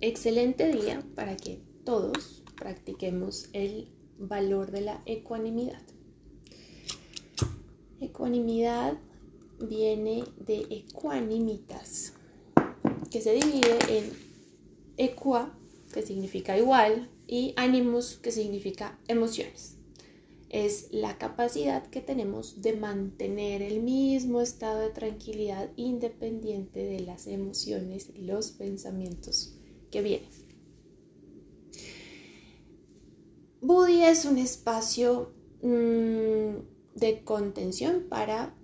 excelente día para que todos practiquemos el valor de la ecuanimidad. Ecuanimidad viene de ecuanimitas, que se divide en equa, que significa igual, y animus, que significa emociones. Es la capacidad que tenemos de mantener el mismo estado de tranquilidad independiente de las emociones y los pensamientos que vienen. Budi es un espacio mm, de contención para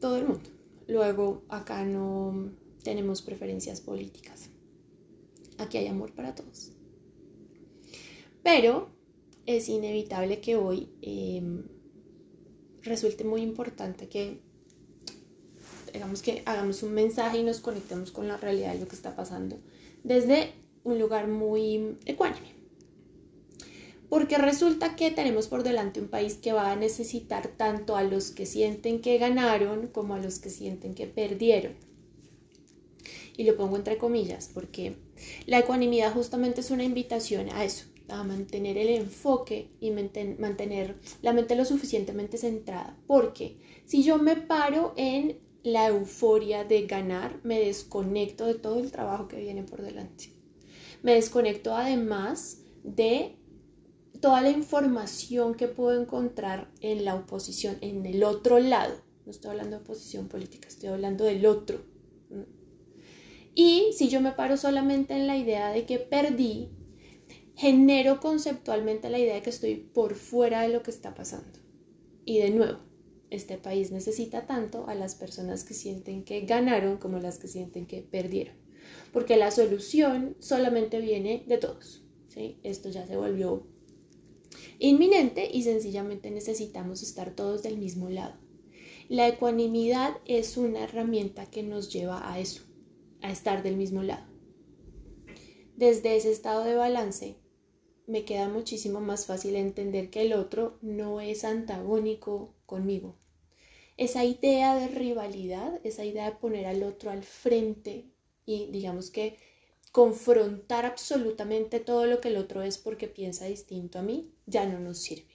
todo el mundo. Luego, acá no tenemos preferencias políticas. Aquí hay amor para todos. Pero es inevitable que hoy em, resulte muy importante que que hagamos un mensaje y nos conectemos con la realidad de lo que está pasando desde un lugar muy ecuánime. Porque resulta que tenemos por delante un país que va a necesitar tanto a los que sienten que ganaron como a los que sienten que perdieron. Y lo pongo entre comillas porque la ecuanimidad justamente es una invitación a eso, a mantener el enfoque y mantener la mente lo suficientemente centrada. Porque si yo me paro en la euforia de ganar, me desconecto de todo el trabajo que viene por delante. Me desconecto además de toda la información que puedo encontrar en la oposición, en el otro lado. No estoy hablando de oposición política, estoy hablando del otro. Y si yo me paro solamente en la idea de que perdí, genero conceptualmente la idea de que estoy por fuera de lo que está pasando. Y de nuevo, este país necesita tanto a las personas que sienten que ganaron como las que sienten que perdieron. Porque la solución solamente viene de todos. ¿sí? Esto ya se volvió inminente y sencillamente necesitamos estar todos del mismo lado. La ecuanimidad es una herramienta que nos lleva a eso, a estar del mismo lado. Desde ese estado de balance me queda muchísimo más fácil entender que el otro no es antagónico conmigo. Esa idea de rivalidad, esa idea de poner al otro al frente y digamos que confrontar absolutamente todo lo que el otro es porque piensa distinto a mí, ya no nos sirve.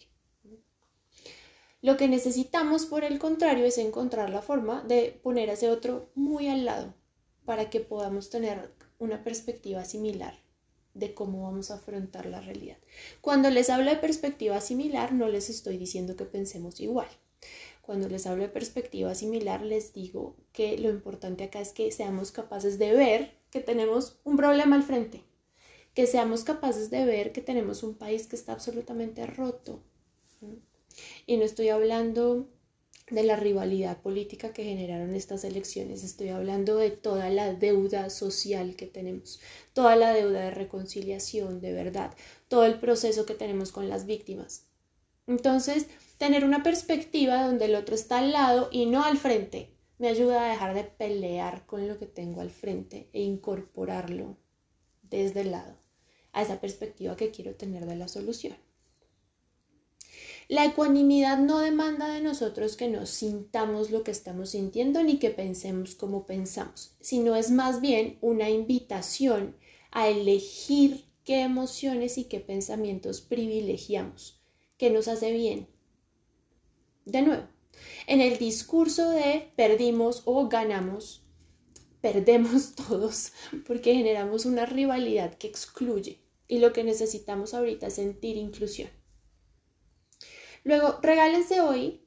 Lo que necesitamos, por el contrario, es encontrar la forma de poner a ese otro muy al lado para que podamos tener una perspectiva similar de cómo vamos a afrontar la realidad. Cuando les hablo de perspectiva similar, no les estoy diciendo que pensemos igual. Cuando les hablo de perspectiva similar, les digo que lo importante acá es que seamos capaces de ver que tenemos un problema al frente, que seamos capaces de ver que tenemos un país que está absolutamente roto. Y no estoy hablando de la rivalidad política que generaron estas elecciones, estoy hablando de toda la deuda social que tenemos, toda la deuda de reconciliación, de verdad, todo el proceso que tenemos con las víctimas. Entonces, tener una perspectiva donde el otro está al lado y no al frente me ayuda a dejar de pelear con lo que tengo al frente e incorporarlo desde el lado a esa perspectiva que quiero tener de la solución. La ecuanimidad no demanda de nosotros que nos sintamos lo que estamos sintiendo ni que pensemos como pensamos, sino es más bien una invitación a elegir qué emociones y qué pensamientos privilegiamos, qué nos hace bien. De nuevo, en el discurso de perdimos o ganamos, perdemos todos porque generamos una rivalidad que excluye y lo que necesitamos ahorita es sentir inclusión. Luego, regálense hoy,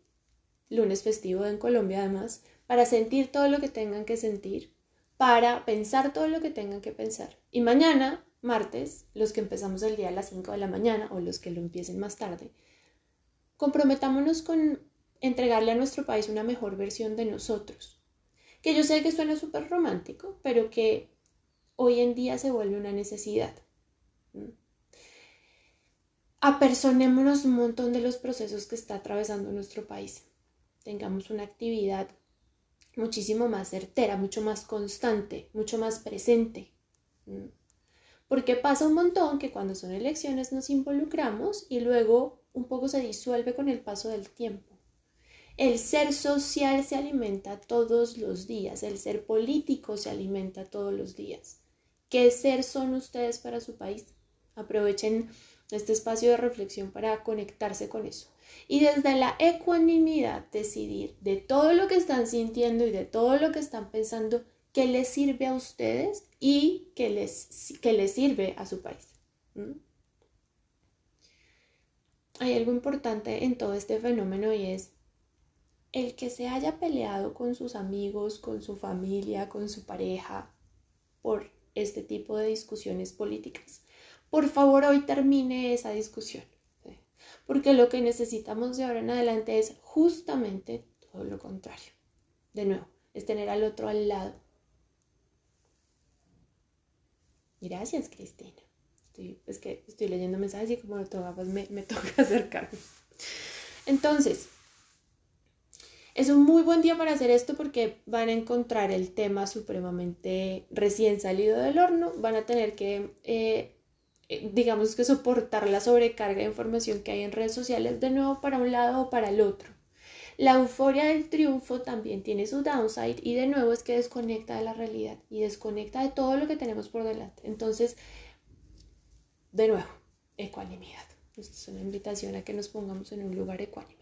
lunes festivo en Colombia además, para sentir todo lo que tengan que sentir, para pensar todo lo que tengan que pensar. Y mañana, martes, los que empezamos el día a las 5 de la mañana o los que lo empiecen más tarde, comprometámonos con entregarle a nuestro país una mejor versión de nosotros. Que yo sé que suena súper romántico, pero que hoy en día se vuelve una necesidad apersonémonos un montón de los procesos que está atravesando nuestro país. Tengamos una actividad muchísimo más certera, mucho más constante, mucho más presente. Porque pasa un montón que cuando son elecciones nos involucramos y luego un poco se disuelve con el paso del tiempo. El ser social se alimenta todos los días, el ser político se alimenta todos los días ¿Qué ser son ustedes para su país? Aprovechen este espacio de reflexión para conectarse con eso. Y desde la ecuanimidad decidir de todo lo que están sintiendo y de todo lo que están pensando, qué les sirve a ustedes y qué les, les sirve a su país. Hay algo importante en todo este fenómeno y es el que se haya peleado con sus amigos, con su familia, con su pareja por este tipo de discusiones políticas. Por favor, hoy termine esa discusión, porque lo que necesitamos de ahora en adelante es justamente todo lo contrario. De nuevo, es tener al otro al lado. Gracias, Cristina. es que estoy leyendo mensajes y como lo toca, pues me, me toca acercarme. Entonces, es un muy buen día para hacer esto porque van a encontrar el tema supremamente recién salido del horno, van a tener que, eh, eh, digamos que soportar la sobrecarga de información que hay en redes sociales de nuevo para un lado o para el otro. La euforia del triunfo también tiene su downside y de nuevo es que desconecta de la realidad y desconecta de todo lo que tenemos por delante. Entonces, de nuevo, ecuanimidad. Esta es una invitación a que nos pongamos en un lugar ecuánime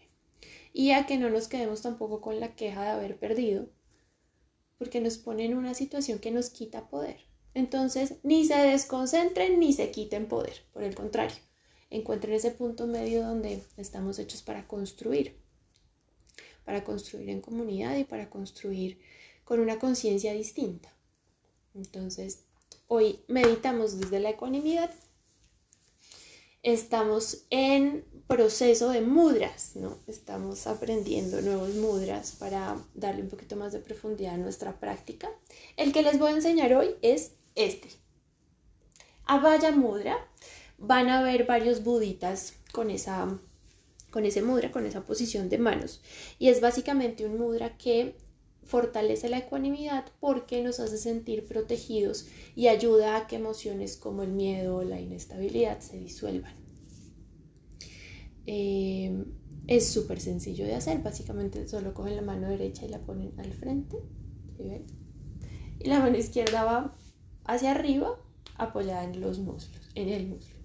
y a que no nos quedemos tampoco con la queja de haber perdido, porque nos pone en una situación que nos quita poder. Entonces, ni se desconcentren ni se quiten poder, por el contrario, encuentren ese punto medio donde estamos hechos para construir, para construir en comunidad y para construir con una conciencia distinta. Entonces, hoy meditamos desde la ecuanimidad estamos en proceso de mudras, ¿no? Estamos aprendiendo nuevos mudras para darle un poquito más de profundidad a nuestra práctica. El que les voy a enseñar hoy es este. Abhaya Mudra. Van a ver varios buditas con esa con ese mudra, con esa posición de manos. Y es básicamente un mudra que fortalece la ecuanimidad porque nos hace sentir protegidos y ayuda a que emociones como el miedo o la inestabilidad se disuelvan. Eh, es súper sencillo de hacer, básicamente solo cogen la mano derecha y la ponen al frente, Y la mano izquierda va hacia arriba, apoyada en los muslos, en el muslo.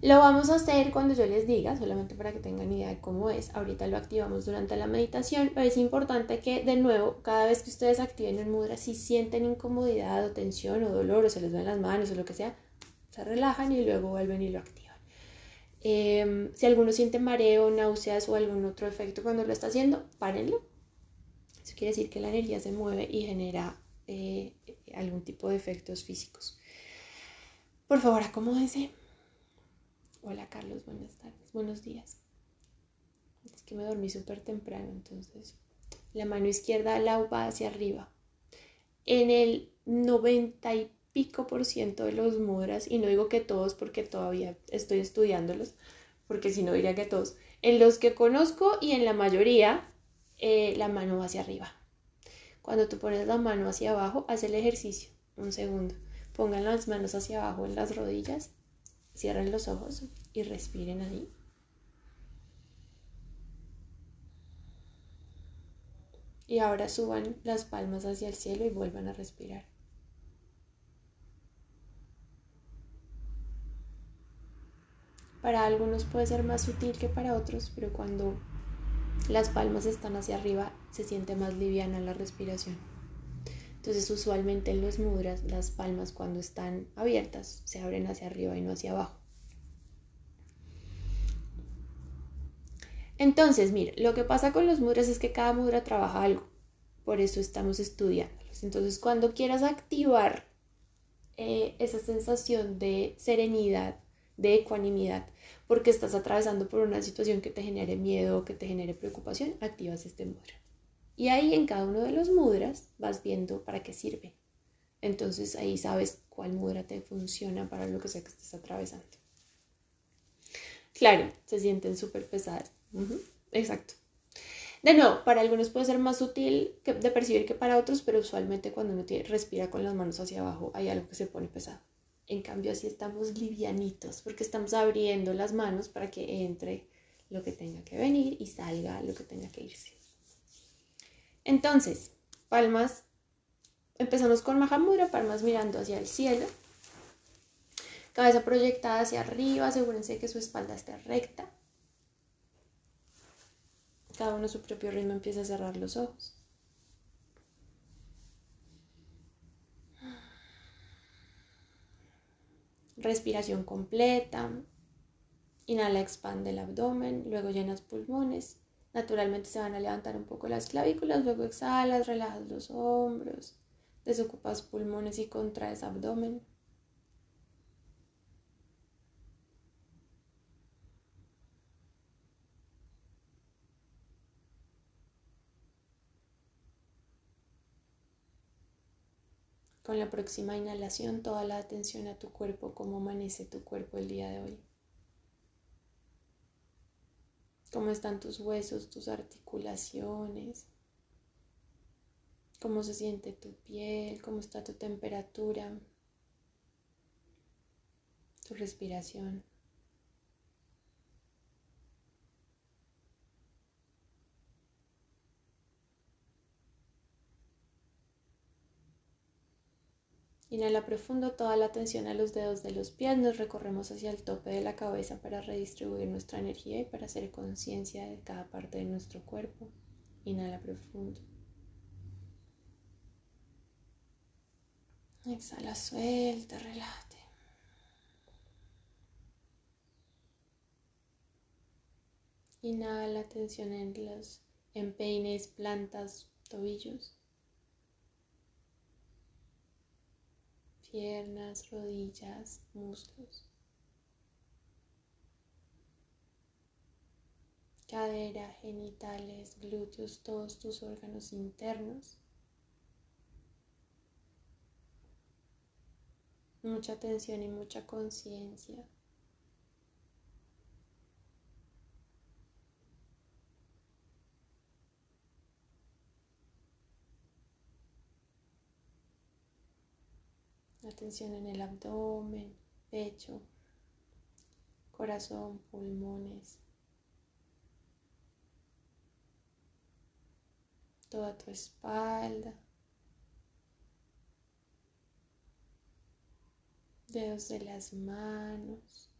Lo vamos a hacer cuando yo les diga, solamente para que tengan idea de cómo es. Ahorita lo activamos durante la meditación, pero es importante que de nuevo, cada vez que ustedes activen el mudra, si sienten incomodidad o tensión o dolor o se les ven las manos o lo que sea, se relajan y luego vuelven y lo activan. Em, si alguno siente mareo, náuseas o algún otro efecto cuando lo está haciendo, párenlo. Eso quiere decir que la energía se mueve y genera eh, algún tipo de efectos físicos. Por favor, acomódense Hola Carlos, buenas tardes, buenos días. Es que me dormí súper temprano, entonces la mano izquierda la va hacia arriba. En el 90 y pico por ciento de los mudras, y no digo que todos porque todavía estoy estudiándolos, porque si no diría que todos, en los que conozco y en la mayoría, eh, la mano va hacia arriba. Cuando tú pones la mano hacia abajo, haz el ejercicio. Un segundo. Pongan las manos hacia abajo en las rodillas Cierren los ojos y respiren ahí. Y ahora suban las palmas hacia el cielo y vuelvan a respirar. Para algunos puede ser más sutil que para otros, pero cuando las palmas están hacia arriba se siente más liviana la respiración. Entonces usualmente en los mudras las palmas cuando están abiertas se abren hacia arriba y no hacia abajo. Entonces, mire, lo que pasa con los mudras es que cada mudra trabaja algo. Por eso estamos estudiándolos. Entonces, cuando quieras activar eh, esa sensación de serenidad, de ecuanimidad, porque estás atravesando por una situación que te genere miedo que te genere preocupación, activas este mudra. Y ahí en cada uno de los mudras vas viendo para qué sirve. Entonces ahí sabes cuál mudra te funciona para lo que sea que estés atravesando. Claro, se sienten súper pesadas. Exacto. De nuevo, para algunos puede ser más sutil de percibir que para otros, pero usualmente cuando uno respira con las manos hacia abajo hay algo que se pone pesado. En cambio, así estamos livianitos porque estamos abriendo las manos para que entre lo que tenga que venir y salga lo que tenga que irse. Entonces, palmas empezamos con Mahamudra, palmas mirando hacia el cielo. Cabeza proyectada hacia arriba, asegúrense que su espalda esté recta. Cada uno a su propio ritmo empieza a cerrar los ojos. Respiración completa. Inhala, expande el abdomen, luego llenas pulmones. Naturalmente se van a levantar un poco las clavículas, luego exhalas, relajas los hombros, desocupas pulmones y contraes abdomen. Con la próxima inhalación, toda la atención a tu cuerpo, cómo amanece tu cuerpo el día de hoy. Cómo están tus huesos, tus articulaciones, cómo se siente tu piel, cómo está tu temperatura, tu respiración. Inhala profundo toda la atención a los dedos de los pies, nos recorremos hacia el tope de la cabeza para redistribuir nuestra energía y para hacer conciencia de cada parte de nuestro cuerpo. Inhala profundo. Exhala, suelta, relájate. Inhala, atención en los empeines, plantas, tobillos. Piernas, rodillas, muslos, cadera, genitales, glúteos, todos tus órganos internos. Mucha atención y mucha conciencia. Atención en el abdomen, pecho, corazón, pulmones. Toda tu espalda. Dedos de las manos,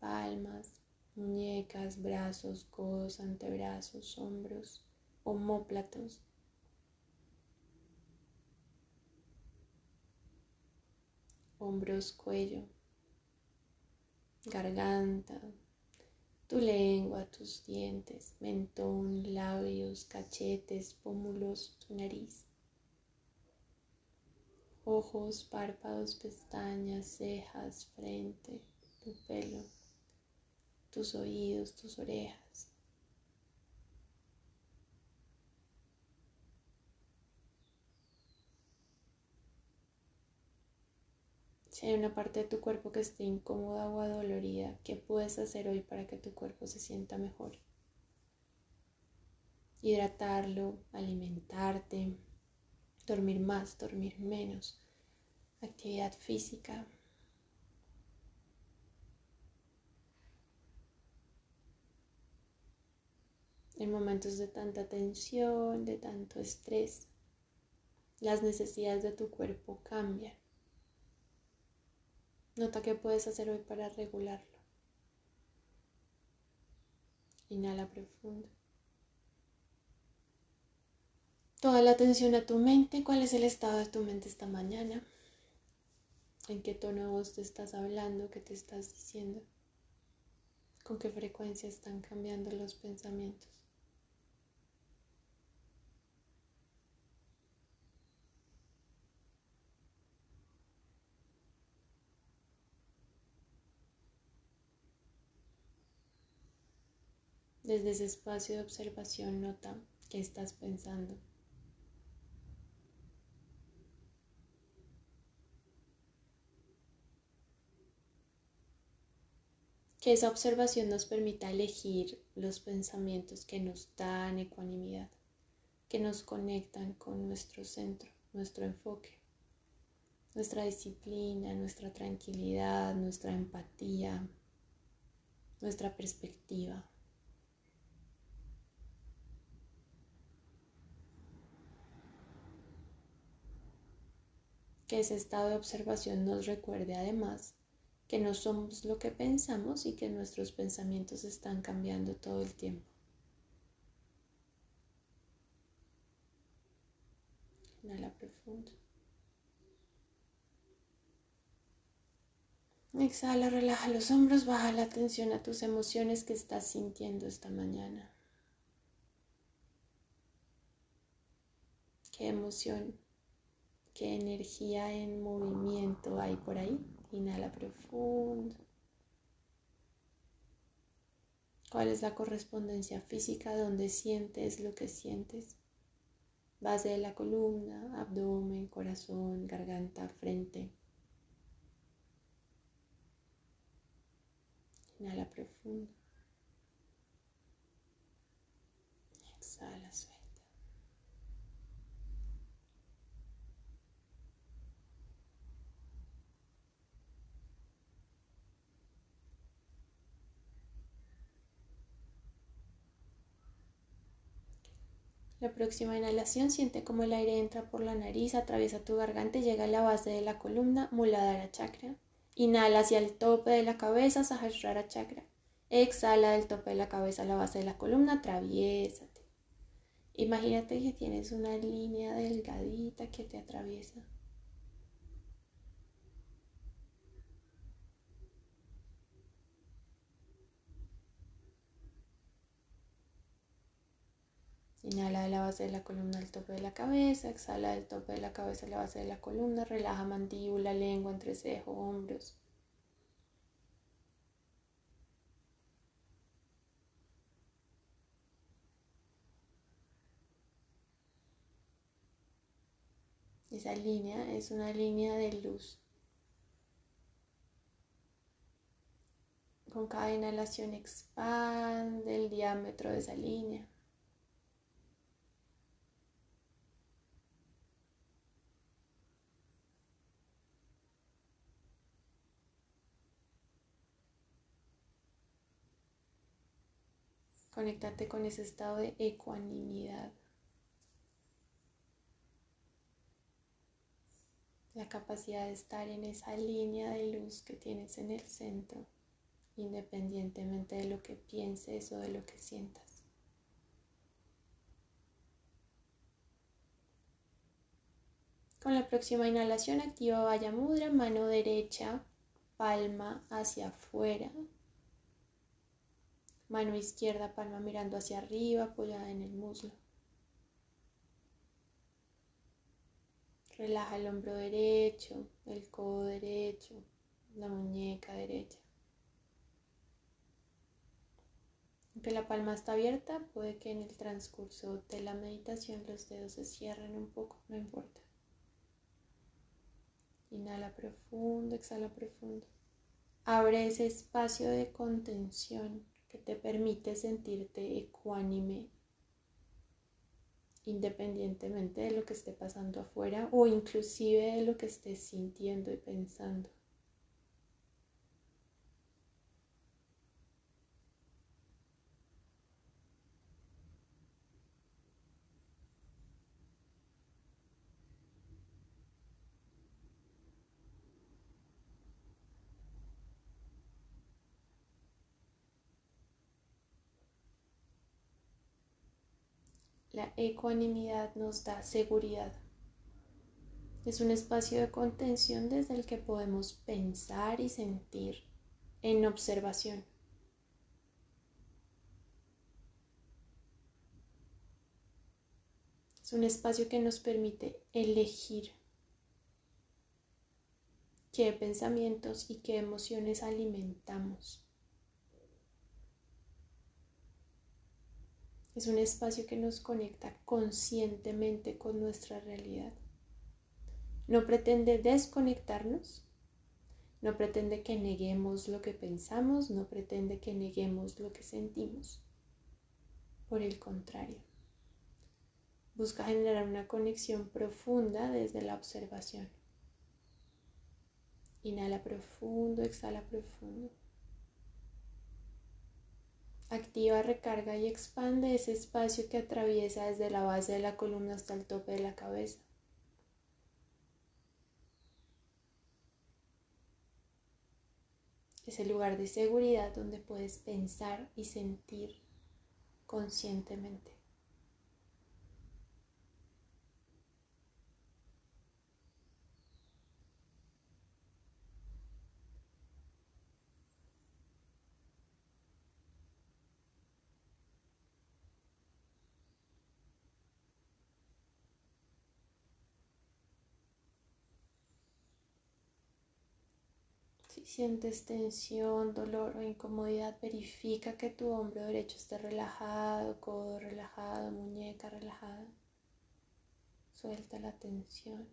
palmas, muñecas, brazos, codos, antebrazos, hombros, homóplatos. Hombros, cuello, garganta, tu lengua, tus dientes, mentón, labios, cachetes, pómulos, tu nariz, ojos, párpados, pestañas, cejas, frente, tu pelo, tus oídos, tus orejas. Si hay una parte de tu cuerpo que esté incómoda o adolorida, ¿qué puedes hacer hoy para que tu cuerpo se sienta mejor? Hidratarlo, alimentarte, dormir más, dormir menos, actividad física. En momentos de tanta tensión, de tanto estrés, las necesidades de tu cuerpo cambian. Nota qué puedes hacer hoy para regularlo. Inhala profundo. Toda la atención a tu mente. ¿Cuál es el estado de tu mente esta mañana? ¿En qué tono de voz te estás hablando? ¿Qué te estás diciendo? ¿Con qué frecuencia están cambiando los pensamientos? Desde ese espacio de observación nota qué estás pensando. Que esa observación nos permita elegir los pensamientos que nos dan ecuanimidad, que nos conectan con nuestro centro, nuestro enfoque, nuestra disciplina, nuestra tranquilidad, nuestra empatía, nuestra perspectiva. Que ese estado de observación nos recuerde además que no somos lo que pensamos y que nuestros pensamientos están cambiando todo el tiempo. Inhala profundo. Exhala, relaja los hombros, baja la atención a tus emociones que estás sintiendo esta mañana. ¿Qué emoción, qué energía en movimiento hay por ahí? Inhala profundo. ¿Cuál es la correspondencia física donde sientes lo que sientes? Base de la columna, abdomen, corazón, garganta, frente. Inhala profundo. Exhala, suelta. La próxima inhalación siente como el aire entra por la nariz, atraviesa tu garganta y llega a la base de la columna, Muladhara Chakra. Inhala hacia el tope de la cabeza, Sahasrara Chakra. Exhala del tope de la cabeza a la base de la columna, atraviésate. Imagínate que tienes una línea delgadita que te atraviesa. Inhala de la base de la columna al tope de la cabeza, exhala del tope de la cabeza a la base de la columna, relaja mandíbula, lengua, entrecejo, hombros. Esa línea es una línea de luz. Con cada inhalación expande el diámetro de esa línea. Conéctate con ese estado de ecuanimidad. La capacidad de estar en esa línea de luz que tienes en el centro, independientemente de lo que pienses o de lo que sientas. Con la próxima inhalación activa Vaya Mudra, mano derecha, palma hacia afuera, Mano izquierda, palma mirando hacia arriba, apoyada en el muslo. Relaja el hombro derecho, el codo derecho, la muñeca derecha. Aunque la palma está abierta, puede que en el transcurso de la meditación los dedos se cierren un poco, no importa. Inhala profundo, exhala profundo. Abre ese espacio de contención que te permite sentirte ecuánime independientemente de lo que esté pasando afuera o inclusive de lo que estés sintiendo y pensando. La ecuanimidad nos da seguridad. Es un espacio de contención desde el que podemos pensar y sentir en observación. Es un espacio que nos permite elegir qué pensamientos y qué emociones alimentamos. Es un espacio que nos conecta conscientemente con nuestra realidad. No pretende desconectarnos, no pretende que neguemos lo que pensamos, no pretende que neguemos lo que sentimos. Por el contrario, busca generar una conexión profunda desde la observación. Inhala profundo, exhala profundo recarga y expande ese espacio que atraviesa desde la base de la columna hasta el tope de la cabeza. Es el lugar de seguridad donde puedes pensar y sentir conscientemente. Sientes tensión, dolor o incomodidad, verifica que tu hombro derecho esté relajado, codo relajado, muñeca relajada. Suelta la tensión.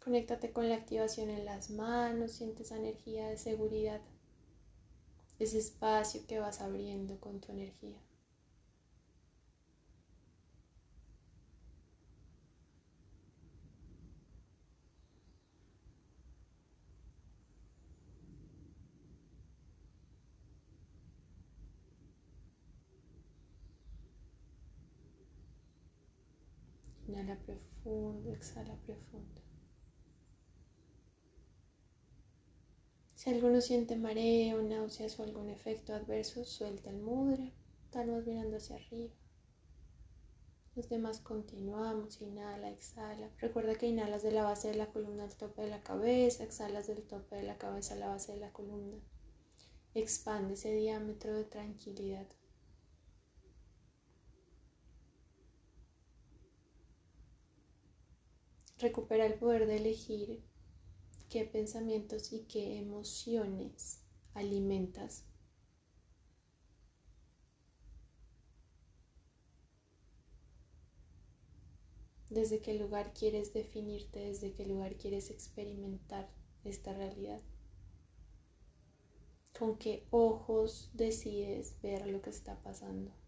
Conéctate con la activación en las manos, siente esa energía de seguridad ese espacio que vas abriendo con tu energía. Inhala profundo, exhala profundo. Si alguno siente mareo, náuseas o algún efecto adverso, suelta el mudra, estamos mirando hacia arriba. Los demás continuamos, inhala, exhala. Recuerda que inhalas de la base de la columna al tope de la cabeza, exhalas del tope de la cabeza a la base de la columna. Expande ese diámetro de tranquilidad. Recupera el poder de elegir qué pensamientos y qué emociones alimentas. Desde qué lugar quieres definirte, desde qué lugar quieres experimentar esta realidad. Con qué ojos decides ver lo que está pasando.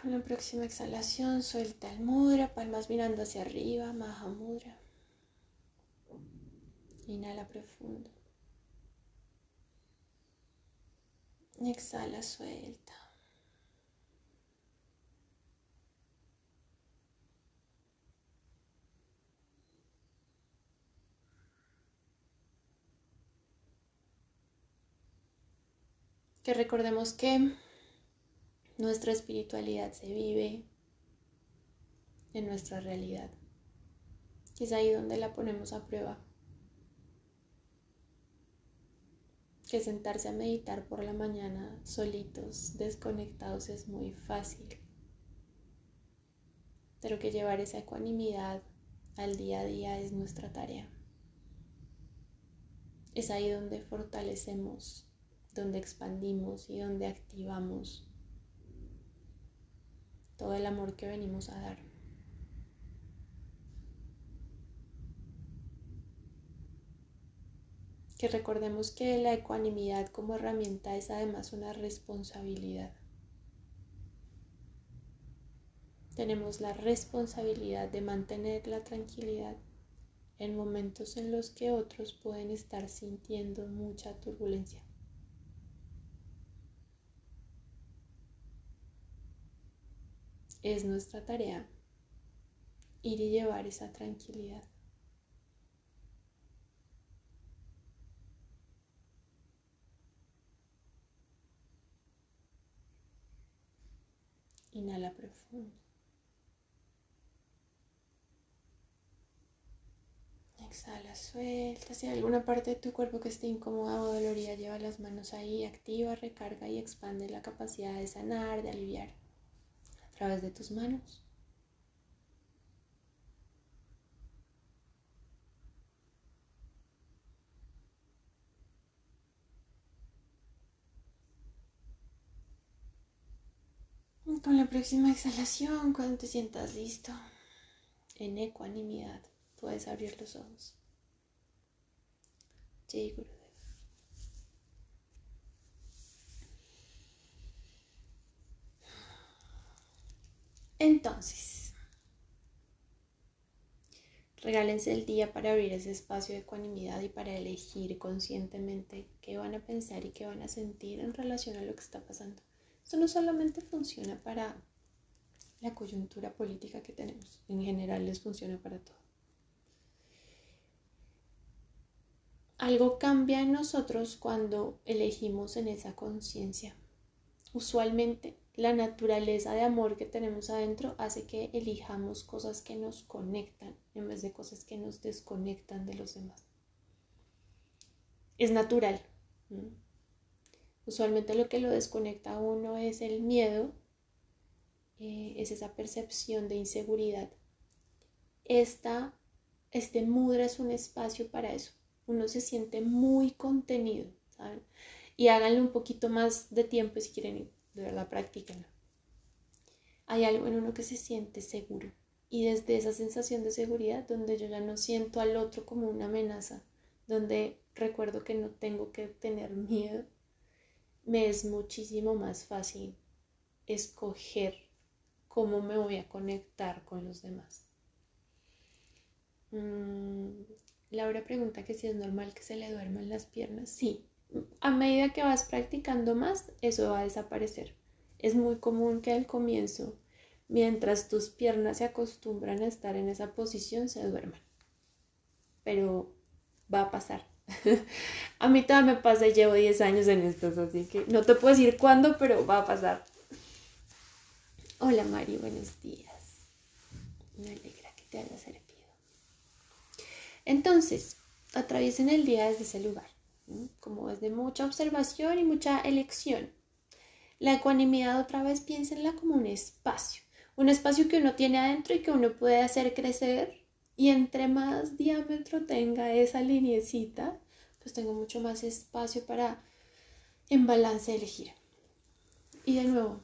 Con la próxima exhalación suelta el mudra, palmas mirando hacia arriba, maha mudra. Inhala profundo. Exhala, suelta. Que recordemos que nuestra espiritualidad se vive en nuestra realidad. es ahí donde la ponemos a prueba. Que sentarse a meditar por la mañana solitos, desconectados, es muy fácil. Pero que llevar esa ecuanimidad al día a día es nuestra tarea. Es ahí donde fortalecemos, donde expandimos y donde activamos todo el amor que venimos a dar. Que recordemos que la ecuanimidad como herramienta es además una responsabilidad. Tenemos la responsabilidad de mantener la tranquilidad en momentos en los que otros pueden estar sintiendo mucha turbulencia. Es nuestra tarea ir y llevar esa tranquilidad. Inhala profundo. Exhala, suelta. Si hay alguna parte de tu cuerpo que esté incómoda o dolorida, lleva las manos ahí, activa, recarga y expande la capacidad de sanar, de aliviar través de tus manos. con la próxima exhalación, cuando te sientas listo, en ecuanimidad. Puedes abrir los ojos. Jai Entonces, regálense el día para abrir ese espacio de ecuanimidad y para elegir conscientemente qué van a pensar y qué van a sentir en relación a lo que está pasando. Esto no solamente funciona para la coyuntura política que tenemos, en general les funciona para todo. Algo cambia en nosotros cuando elegimos en esa conciencia. Usualmente la naturaleza de amor que tenemos adentro hace que elijamos cosas que nos conectan en vez de cosas que nos desconectan de los demás. Es natural. Usualmente lo que lo desconecta a uno es el miedo, eh, es esa percepción de inseguridad. Esta, este mudra es un espacio para eso. Uno se siente muy contenido, ¿saben? Y háganle un poquito más de tiempo si quieren de verdad practíquenlo. Hay algo en uno que se siente seguro y desde esa sensación de seguridad donde yo ya no siento al otro como una amenaza, donde recuerdo que no tengo que tener miedo, me es muchísimo más fácil escoger cómo me voy a conectar con los demás. Mm, Laura pregunta que si es normal que se le duerman las piernas. Sí, a medida que vas practicando más, eso va a desaparecer. Es muy común que al comienzo, mientras tus piernas se acostumbran a estar en esa posición, se duerman. Pero va a pasar. a mí todavía me pasa y llevo 10 años en esto, así que no te puedo decir cuándo, pero va a pasar. Hola Mari, buenos días. Me alegra que te haya servido. Entonces, atraviesen el día desde ese lugar como es de mucha observación y mucha elección. La ecuanimidad otra vez piénsenla como un espacio, un espacio que uno tiene adentro y que uno puede hacer crecer y entre más diámetro tenga esa linecita, pues tengo mucho más espacio para en balance elegir. Y de nuevo,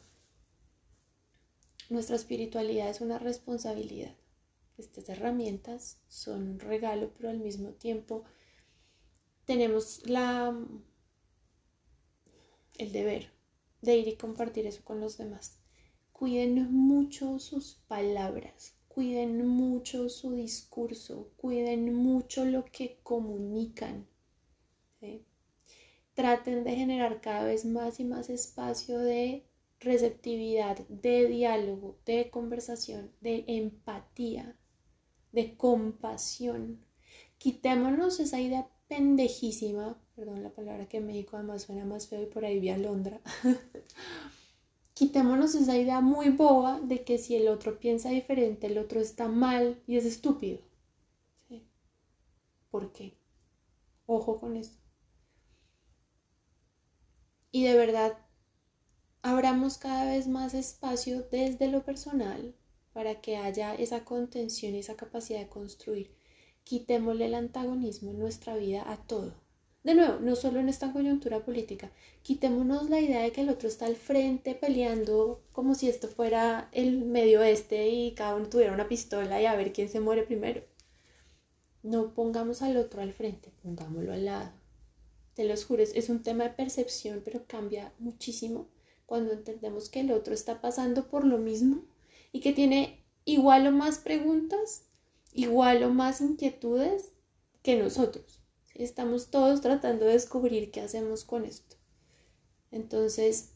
nuestra espiritualidad es una responsabilidad. Estas herramientas son un regalo, pero al mismo tiempo tenemos la, el deber de ir y compartir eso con los demás. Cuiden mucho sus palabras, cuiden mucho su discurso, cuiden mucho lo que comunican. Traten de generar cada vez más y más espacio de receptividad, de diálogo, de conversación, de empatía, de compasión. Quitémonos esa idea pendejísima, perdón la palabra que en México además suena más feo y por ahí vi a Londra. Quitémonos esa idea muy boba de que si el otro piensa diferente, el otro está mal y es estúpido. ¿Por qué? Ojo con esto. Y de verdad, abramos cada vez más espacio desde lo personal para que haya esa contención y esa capacidad de construir quitémosle el antagonismo en nuestra vida a todo. De nuevo, no solo en esta coyuntura política, quitémonos la idea de que el otro está al frente peleando como si esto fuera el medio oeste y cada uno tuviera una pistola y a ver quién se muere primero. No pongamos al otro al frente, pongámoslo al lado. Te los juro, es un tema de percepción, pero cambia muchísimo cuando entendemos que el otro está pasando por lo mismo y que tiene igual o más preguntas igual o más inquietudes que nosotros. Estamos todos tratando de descubrir qué hacemos con esto. Entonces,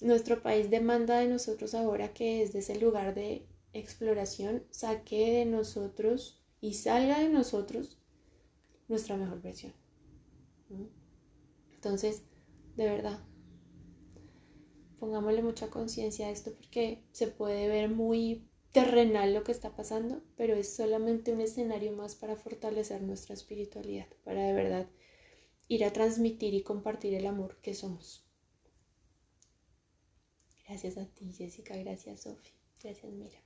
nuestro país demanda de nosotros ahora que desde ese lugar de exploración saque de nosotros y salga de nosotros nuestra mejor versión. Entonces, de verdad, pongámosle mucha conciencia a esto porque se puede ver muy terrenal lo que está pasando, pero es solamente un escenario más para fortalecer nuestra espiritualidad, para de verdad ir a transmitir y compartir el amor que somos. Gracias a ti, Jessica, gracias, Sofi, gracias, Mira.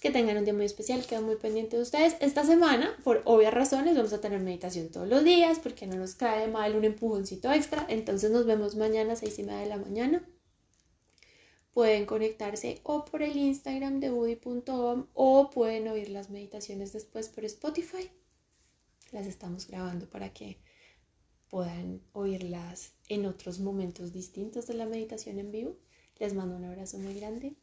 Que tengan un día muy especial, quedo muy pendiente de ustedes. Esta semana, por obvias razones, vamos a tener meditación todos los días, porque no nos cae mal un empujoncito extra. Entonces nos vemos mañana a seis y media de la mañana pueden conectarse o por el Instagram de Woody.com o pueden oír las meditaciones después por Spotify. Las estamos grabando para que puedan oírlas en otros momentos distintos de la meditación en vivo. Les mando un abrazo muy grande